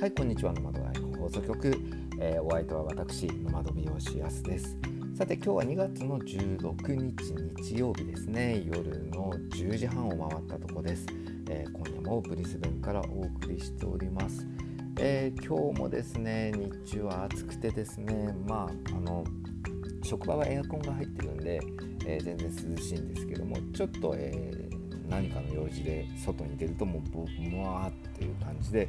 はいこんにちは。ノマドライフ放送局、えー、お相手は私ノマド美容師やすです。さて今日は2月の16日日曜日ですね。夜の10時半を回ったとこです、えー、今夜もブリスベンからお送りしております。えー、今日もですね日中は暑くてですね。まああの職場はエアコンが入ってるんで、えー、全然涼しいんですけどもちょっと、えー、何かの用事で外に出るともうブワーっていう感じで、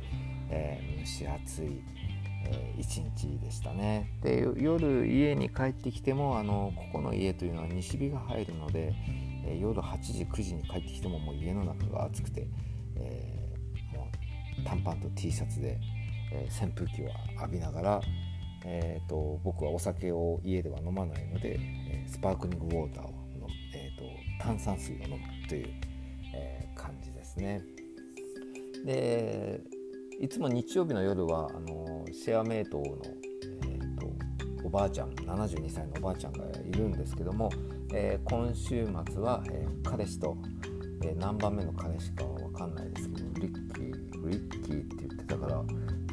え蒸し暑い、え一日でしたねで夜家に帰ってきてもあのここの家というのは西日が入るので、え夜8時9時に帰ってきてももう家の中が暑くて、えもう短パンと T シャツでえ、扇風機を浴びながら、えーと、僕はお酒を家では飲まないので、え、スパークリングウォーターを飲む、えーと、炭酸水を飲むという、え、感じですね。でいつも日曜日の夜はあのシェアメイトの、えーと、おばあちゃん72歳のおばあちゃんがいるんですけども、えー、今週末は、えー、彼氏と、えー、何番目の彼氏かは分かんないですけどリッキーリッキーって言ってたから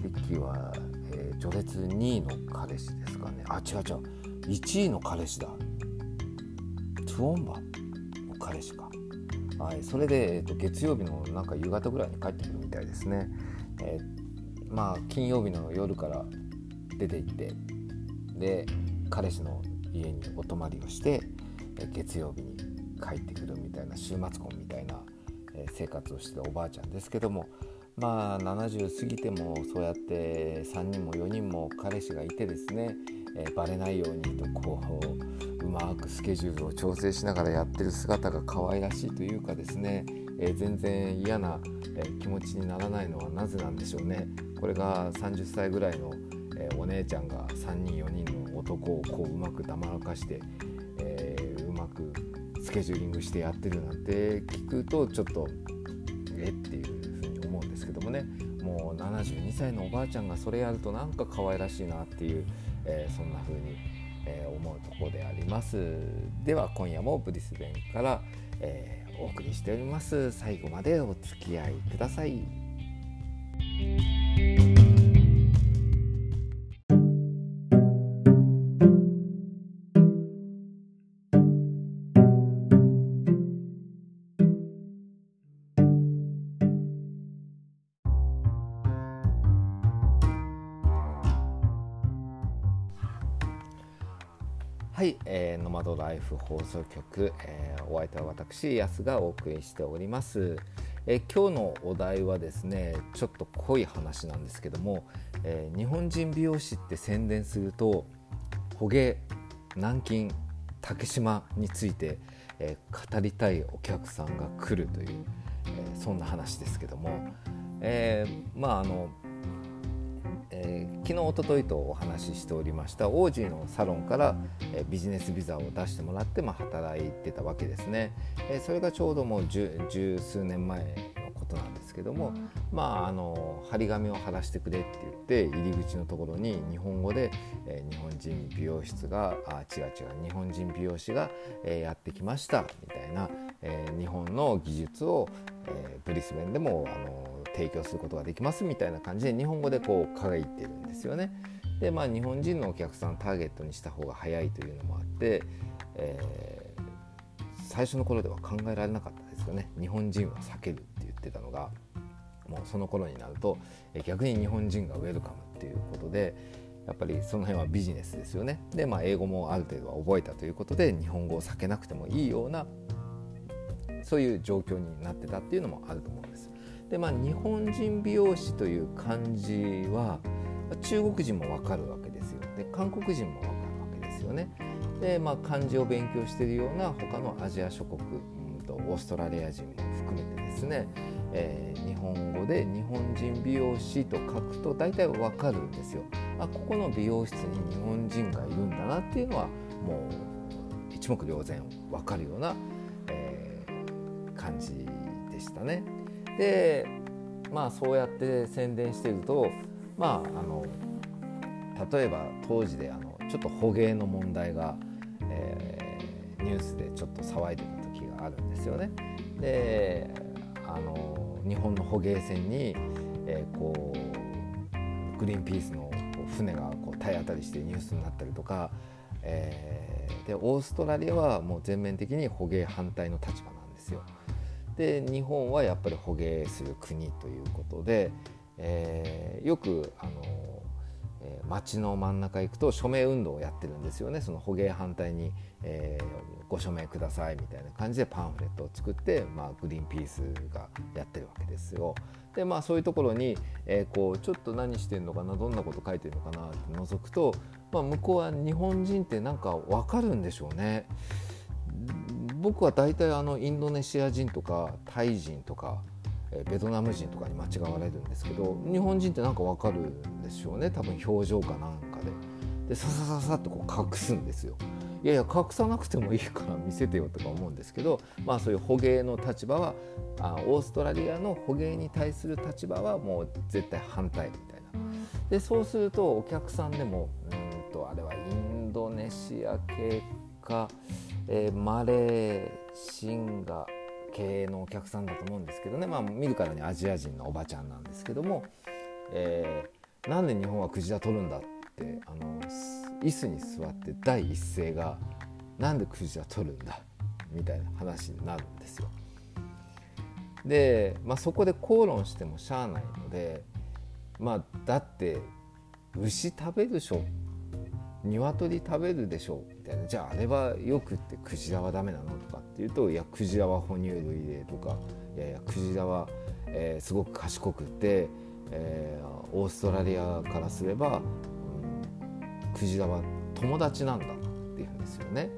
リッキーは、えー、序列2位の彼氏ですかね。あ違う違う。1位の彼氏だ。トゥオンバの彼氏か。はいそれで、えーと、月曜日のなんか夕方ぐらいに帰ってくるみたいですね、えー、まあ金曜日の夜から出て行ってで彼氏の家にお泊まりをして、えー、月曜日に帰ってくるみたいな週末婚みたいな、えー、生活をしてたおばあちゃんですけどもまあ70過ぎてもそうやって3人も4人も彼氏がいてですね、えー、バレないようにとこううまくスケジュールを調整しながらやってる姿が可愛らしいというかですね、え、全然嫌な、え、気持ちにならないのはなぜなんでしょうね。これが30歳ぐらいの、えお姉ちゃんが3人4人の男をこううまく黙らかして、えうまくスケジューリングしてやってるなんて聞くとちょっとえっていうふうに思うんですけどもねもう72歳のおばあちゃんがそれやるとなんか可愛らしいなっていう、えー、そんな風に、え、思うところでありますでは今夜もブリスベンから、えー、お送りしております最後までお付き合いください。はい、えー、ノマドライフ放送局、えー、お相手は私安がお送りしております、えー、今日のお題はですねちょっと濃い話なんですけども、えー、日本人美容師って宣伝すると捕鯨南京竹島について、えー、語りたいお客さんが来るという、えー、そんな話ですけども、えー、まああのえー、昨日おとといとお話ししておりました王子のサロンから、えー、ビジネスビザを出してもらって、まあ、働いてたわけですね、えー、それがちょうどもう十数年前のことなんですけどもまああの張り紙を貼らせてくれって言って入り口のところに日本語で、えー、日本人美容室があ違う違う日本人美容師が、えー、やってきましたみたいな、えー、日本の技術を、えー、ブリスベンでもあの提供することができますみたいな感じで日本語でこう書いてるんですよね。でまあ日本人のお客さんターゲットにした方が早いというのもあって、えー、最初の頃では考えられなかったですよね日本人は避けるって言ってたのがもうその頃になると逆に日本人がウェルカムっていうことでやっぱりその辺はビジネスですよね。でまあ英語もある程度は覚えたということで日本語を避けなくてもいいようなそういう状況になってたっていうのもあると思うんです。でまあ日本人美容師という漢字は中国人もわかるわけですよ。で韓国人もわかるわけですよね。でまあ漢字を勉強しているような他のアジア諸国、うんと、オーストラリア人も含めてですね、えー、日本語で日本人美容師と書くと大体わかるんですよ。あここの美容室に日本人がいるんだなっていうのはもう一目瞭然わかるような、えー、感じでしたね。でまあそうやって宣伝してるとまああの例えば当時であのちょっと捕鯨の問題が、えー、ニュースでちょっと騒いでた時があるんですよね。であの日本の捕鯨船に、えー、こうグリーンピースの船がこう体当たりしてニュースになったりとか、えー、でオーストラリアはもう全面的に捕鯨反対の立場。で日本はやっぱり捕鯨する国ということで、えー、よくあの、えー、街の真ん中行くと署名運動をやってるんですよねその捕鯨反対に、えー、ご署名くださいみたいな感じでパンフレットを作って、まあ、グリーンピースがやってるわけですよ。でまあそういうところに、えー、こうちょっと何してんのかなどんなこと書いてるのかなって覗くと、まあ、向こうは日本人ってなんか分かるんでしょうね。僕は大体あのインドネシア人とかタイ人とかベトナム人とかに間違われるんですけど日本人ってなんかわかるんでしょうね。多分表情かなんかで。でささささっとこう隠すんですよ。いやいや隠さなくてもいいから見せてよとか思うんですけどまあそういう捕鯨の立場はあオーストラリアの捕鯨に対する立場はもう絶対反対みたいな。でそうするとお客さんでもうんとあれはインドネシア系かえー、マレーシンガ系のお客さんだと思うんですけどね、まあ、見るからにアジア人のおばちゃんなんですけども、えー、なんで日本はクジラ取るんだってあの椅子に座って第一声が「なんでクジラ取るんだ」みたいな話になるんですよ。で、まあ、そこで口論してもしゃあないのでまあだって牛食べるでしょ。鶏食べるでしょ。みたいなじゃああれはよくってクジラはダメなの？とかっていうといやクジラは哺乳類でとかいやいやクジラは、えー、すごく賢くて、えー、オーストラリアからすれば、うん、クジラは友達なんだっていうんですよね。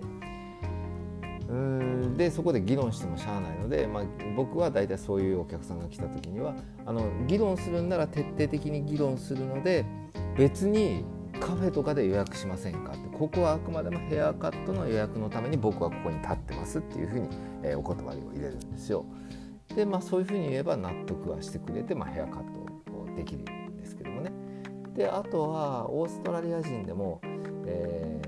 うんでそこで議論してもしゃあないので、まあ、僕は大体そういうお客さんが来た時にはあの議論するんなら徹底的に議論するので別にカフェとかで予約しませんか？ってここはあくまでもヘアカットの予約のために僕はここに立ってますっていうふうに、えー、お断りを入れるんですよ。でまあそういうふうに言えば納得はしてくれて、まあ、ヘアカットをできるんですけどもね。であとはオーストラリア人でも、え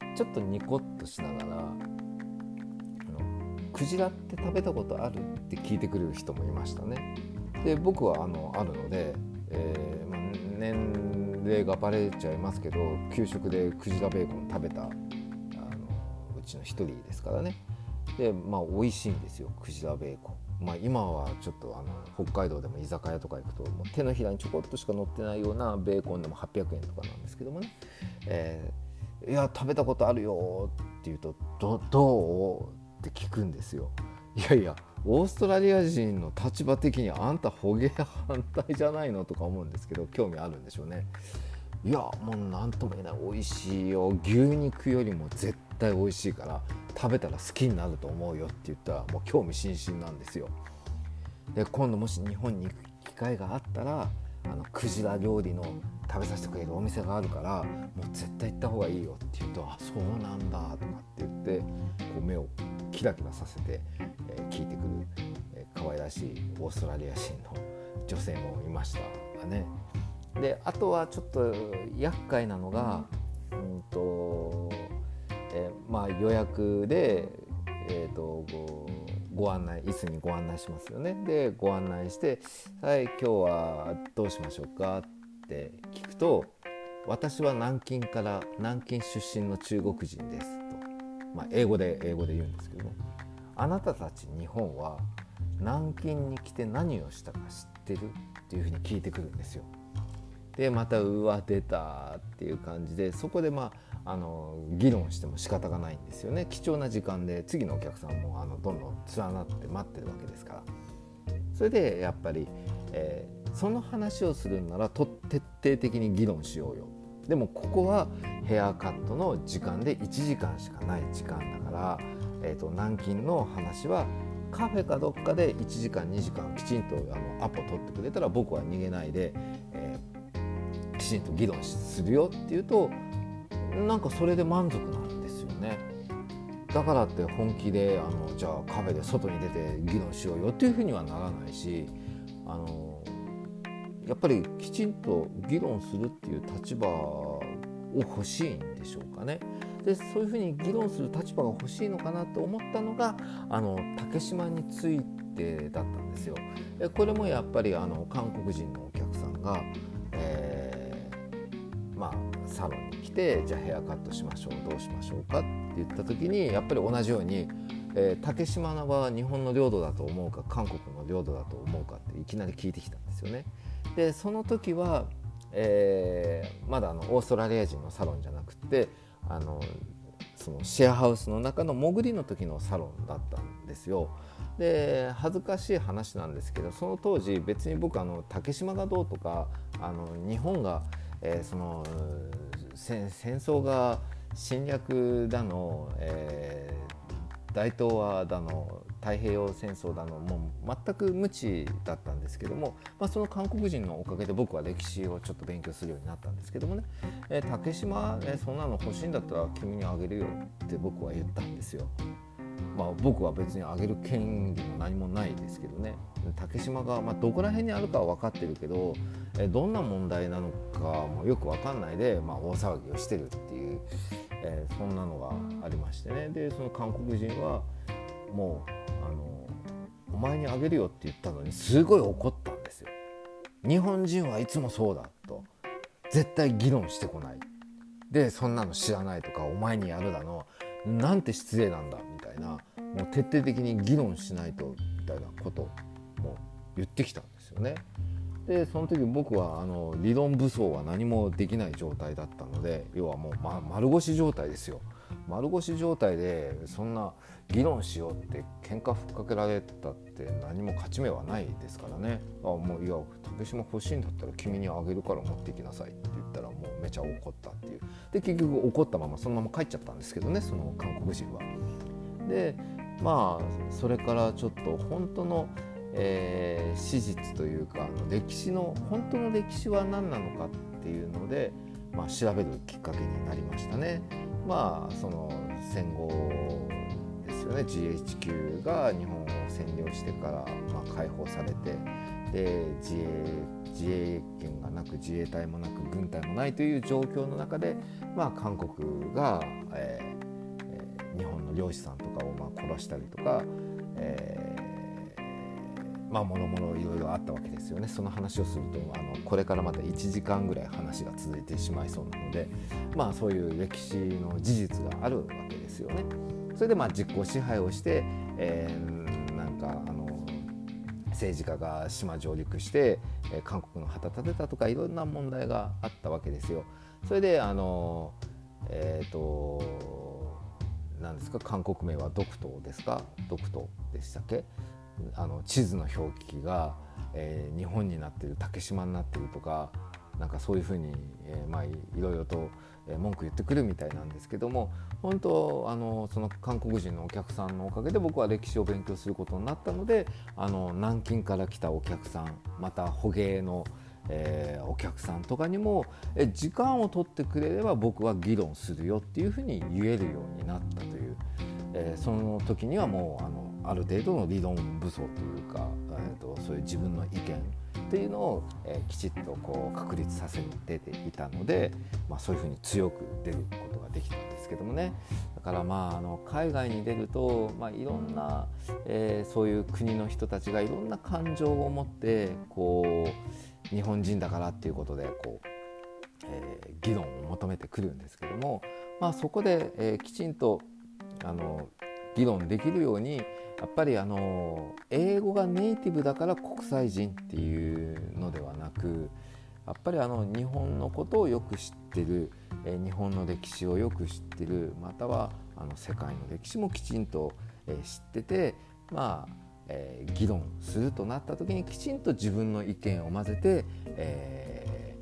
ー、ちょっとニコッとしながらあのクジラって食べたことあるって聞いてくれる人もいましたね。で僕はあのあるので、えーまあ、年齢がバレちゃいますけど給食でクジラベーコン食べたあのうちの一人ですからねでまあ美味しいんですよクジラベーコン。まあ、今はちょっとあの北海道でも居酒屋とか行くともう手のひらにちょこっとしか乗ってないようなベーコンでも800円とかなんですけどもね、えー、いや食べたことあるよって言うとどどう？って聞くんですよ。いやいやオーストラリア人の立場的にあんた捕鯨反対じゃないのとか思うんですけど興味あるんでしょうね。いやもう何とも言えない美味しいよ。牛肉よりも絶対美味しいから食べたら好きになると思うよって言ったらもう興味津々なんですよ。で今度もし日本に行く機会があったらあのクジラ料理の食べさせてくれるお店があるからもう絶対行った方がいいよって言うと「あそうなんだ」とかって言ってこう目をキラキラさせて、えー、聞いてくる、えー、可愛らしいオーストラリア人の女性もいましたがね。であとはちょっと厄介なのが、うんとえー、まあ、予約で、えーと、ご案内椅子にご案内しますよね。でご案内して「はい今日はどうしましょうか?」って聞くと「私は南京から南京出身の中国人です」とまあ、英語で英語で言うんですけどねあなたたち日本は南京に来て何をしたか知ってるっていうふうに聞いてくるんですよ。でまたうわ出たっていう感じでそこでまああの議論しても仕方がないんですよね。貴重な時間で次のお客さんもあのどんどん連なって待ってるわけですから。それでやっぱり、えー、その話をするんならと徹底的に議論しようよ。でもここはヘアカットの時間で1時間しかない時間だから、えーと、南京の話はカフェかどっかで1時間2時間きちんとあのアポ取ってくれたら僕は逃げないで、え、きちんと議論するよっていうとなんかそれで満足なんですよね。だからって本気であのじゃあカフェで外に出て議論しようよっていうふうにはならないしあのやっぱりきちんと議論するっていう立場を欲しいんでしょうかね。でそういうふうに議論する立場が欲しいのかなと思ったのがあの竹島についてだったんですよ。これもやっぱりあの韓国人のお客さんが、えまあ、サロンに来てじゃあヘアカットしましょうどうしましょうかって言った時にやっぱり同じように、えー、竹島は日本の領土だと思うか韓国の領土だと思うかっていきなり聞いてきたんですよね。でその時は、えー、まだあのオーストラリア人のサロンじゃなくてあのそのシェアハウスの中の潜りの時のサロンだったんですよ。で恥ずかしい話なんですけどその当時別に僕あの竹島がどうとかあの日本が、えー、その戦争が侵略だの、えー、大東亜だの太平洋戦争だのもう全く無知だったんですけども、まあ、その韓国人のおかげで僕は歴史をちょっと勉強するようになったんですけどもね「えー、竹島、えー、そんなの欲しいんだったら君にあげるよ」って僕は言ったんですよ。まあ、僕は別にあげる権利も何もないですけどね。竹島が、まあ、どこら辺にあるかは分かってるけどえどんな問題なのかもよく分かんないで、まあ、大騒ぎをしてるっていう、えー、そんなのがありましてね。でその韓国人はもうあの「お前にあげるよ」って言ったのにすごい怒ったんですよ。日本人はいつもそうだと。絶対議論してこない。でそんなの知らないとかお前にやるだの。なんて失礼なんだみたいな。もう徹底的に議論しないとみたいなことも言ってきたんですよね。でその時僕はあの理論武装は何もできない状態だったので要はもう、ま、丸腰状態ですよ。丸腰状態でそんな議論しようって喧嘩ふっかけられたって何も勝ち目はないですからねあもういや竹島欲しいんだったら君にあげるから持ってきなさいって言ったらもうめちゃ怒ったっていうで結局怒ったままそのまま帰っちゃったんですけどねその韓国人は。でまあそれからちょっと本当の、えー、史実というか歴史の本当の歴史は何なのかっていうので、まあ、調べるきっかけになりましたね。まあその戦後ですよね GHQ が日本を占領してから、まあ、解放されてで自衛自衛権がなく自衛隊もなく軍隊もないという状況の中で、まあ、韓国が、えー、漁師さんとかをまあ殺したりとか、えー、まあもろもろいろいろあったわけですよねその話をするとあのこれからまた1時間ぐらい話が続いてしまいそうなのでまあそういう歴史の事実があるわけですよね。それでまあ実効支配をして、えー、なんかあの政治家が島上陸して、え韓国の旗立てたとかいろんな問題があったわけですよ。それであのえっ、ー、と何ですか？韓国名は独島ですか？独島でしたっけ？あの地図の表記が、えー、日本になってる竹島になってるとかなんかそういうふうに、えー、まあいろいろと文句言ってくるみたいなんですけども本当あのその韓国人のお客さんのおかげで僕は歴史を勉強することになったのであの南京から来たお客さんまた捕鯨の、えー、お客さんとかにもえ時間を取ってくれれば僕は議論するよっていうふうに言えるようになったという、えー、その時にはもうあのある程度の理論武装というか、えーとそういう自分の意見っていうのを、えー、きちっとこう確立させていたので、まあ、そういうふうに強く出ることができたんですけどもね。だからまああの海外に出ると、まあ、いろんな、えー、そういう国の人たちがいろんな感情を持ってこう日本人だからっていうことでこう、えー、議論を求めてくるんですけども、まあ、そこで、えー、きちんとあの議論できるようにやっぱりあの英語がネイティブだから国際人っていうのではなくやっぱりあの日本のことをよく知ってる、え日本の歴史をよく知ってるまたはあの世界の歴史もきちんと、え知っててまあ、えー、議論するとなった時にきちんと自分の意見を混ぜて、え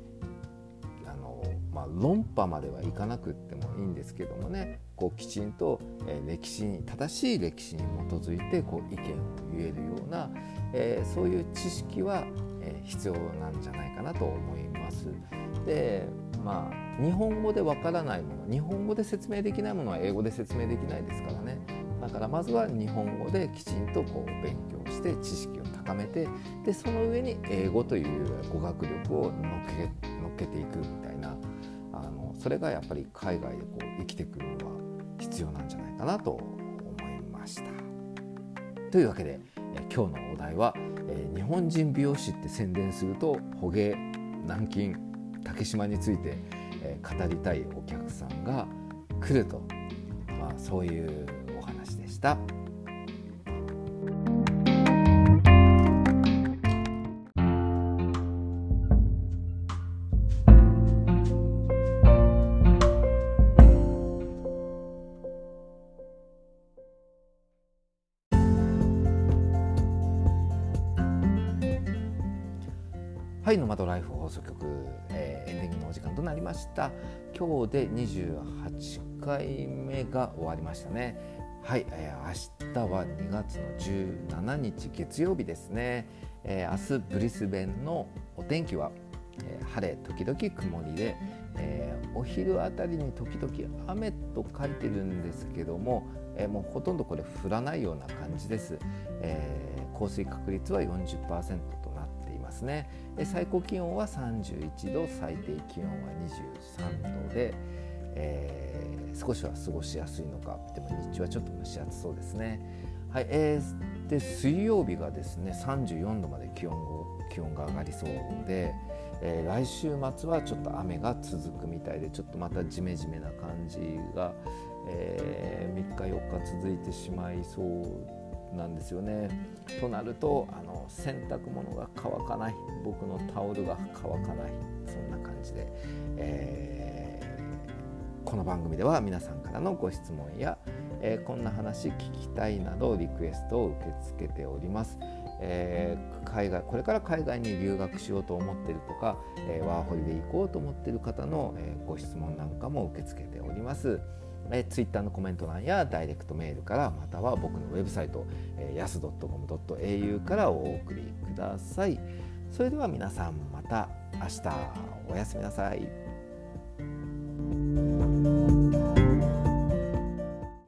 ー、あのまあ、論破まではいかなくってもいいんですけどもねこうきちんと、え歴史に正しい歴史に基づいてこう意見を言えるような、え、そういう知識は、え必要なんじゃないかなと思います。でまあ日本語でわからないもの日本語で説明できないものは英語で説明できないですからねだからまずは日本語できちんとこう勉強して知識を高めてでその上に英語という語学力を乗っけ乗っけていくみたいなあのそれがやっぱり海外でこう生きてくるのは必要なんじゃないかなと思いました。というわけで今日のお題は「日本人美容師って宣伝すると捕鯨南京竹島」についてえ、語りたいお客さんが来ると、まあ、そういうした。はい「ノマドライフ」放送局、えー、エンディングのお時間となりました今日で28回目が終わりましたねはい、えー、明日は2月の17日月曜日ですね、えー、明日ブリスベンのお天気は、えー、晴れ時々曇りで、えー、お昼あたりに時々雨と書いてるんですけども、えー、もうほとんどこれ降らないような感じです、えー、降水確率は40%となっていますね。最高気温は31度最低気温は23度で、えー、少しは過ごしやすいのかでも日中はちょっと蒸し暑そうですね。はい、えー、で水曜日がですね34度まで気温気温が上がりそうで、えー、来週末はちょっと雨が続くみたいでちょっとまたジメジメな感じが、えー、3日4日続いてしまいそうなんですよね。となるとあの洗濯物が乾かない僕のタオルが乾かないそんな感じで、えー、この番組では皆さんからのご質問や、えー、こんな話聞きたいなどリクエストを受け付けております。えー、海外これから海外に留学しようと思ってるとか、えー、ワーホリで行こうと思ってる方の、えー、ご質問なんかも受け付けております。えー、ツイッターのコメント欄やダイレクトメールからまたは僕のウェブサイト、えー、やす .com.au からお送りください。それでは皆さんまた明日おやすみなさい。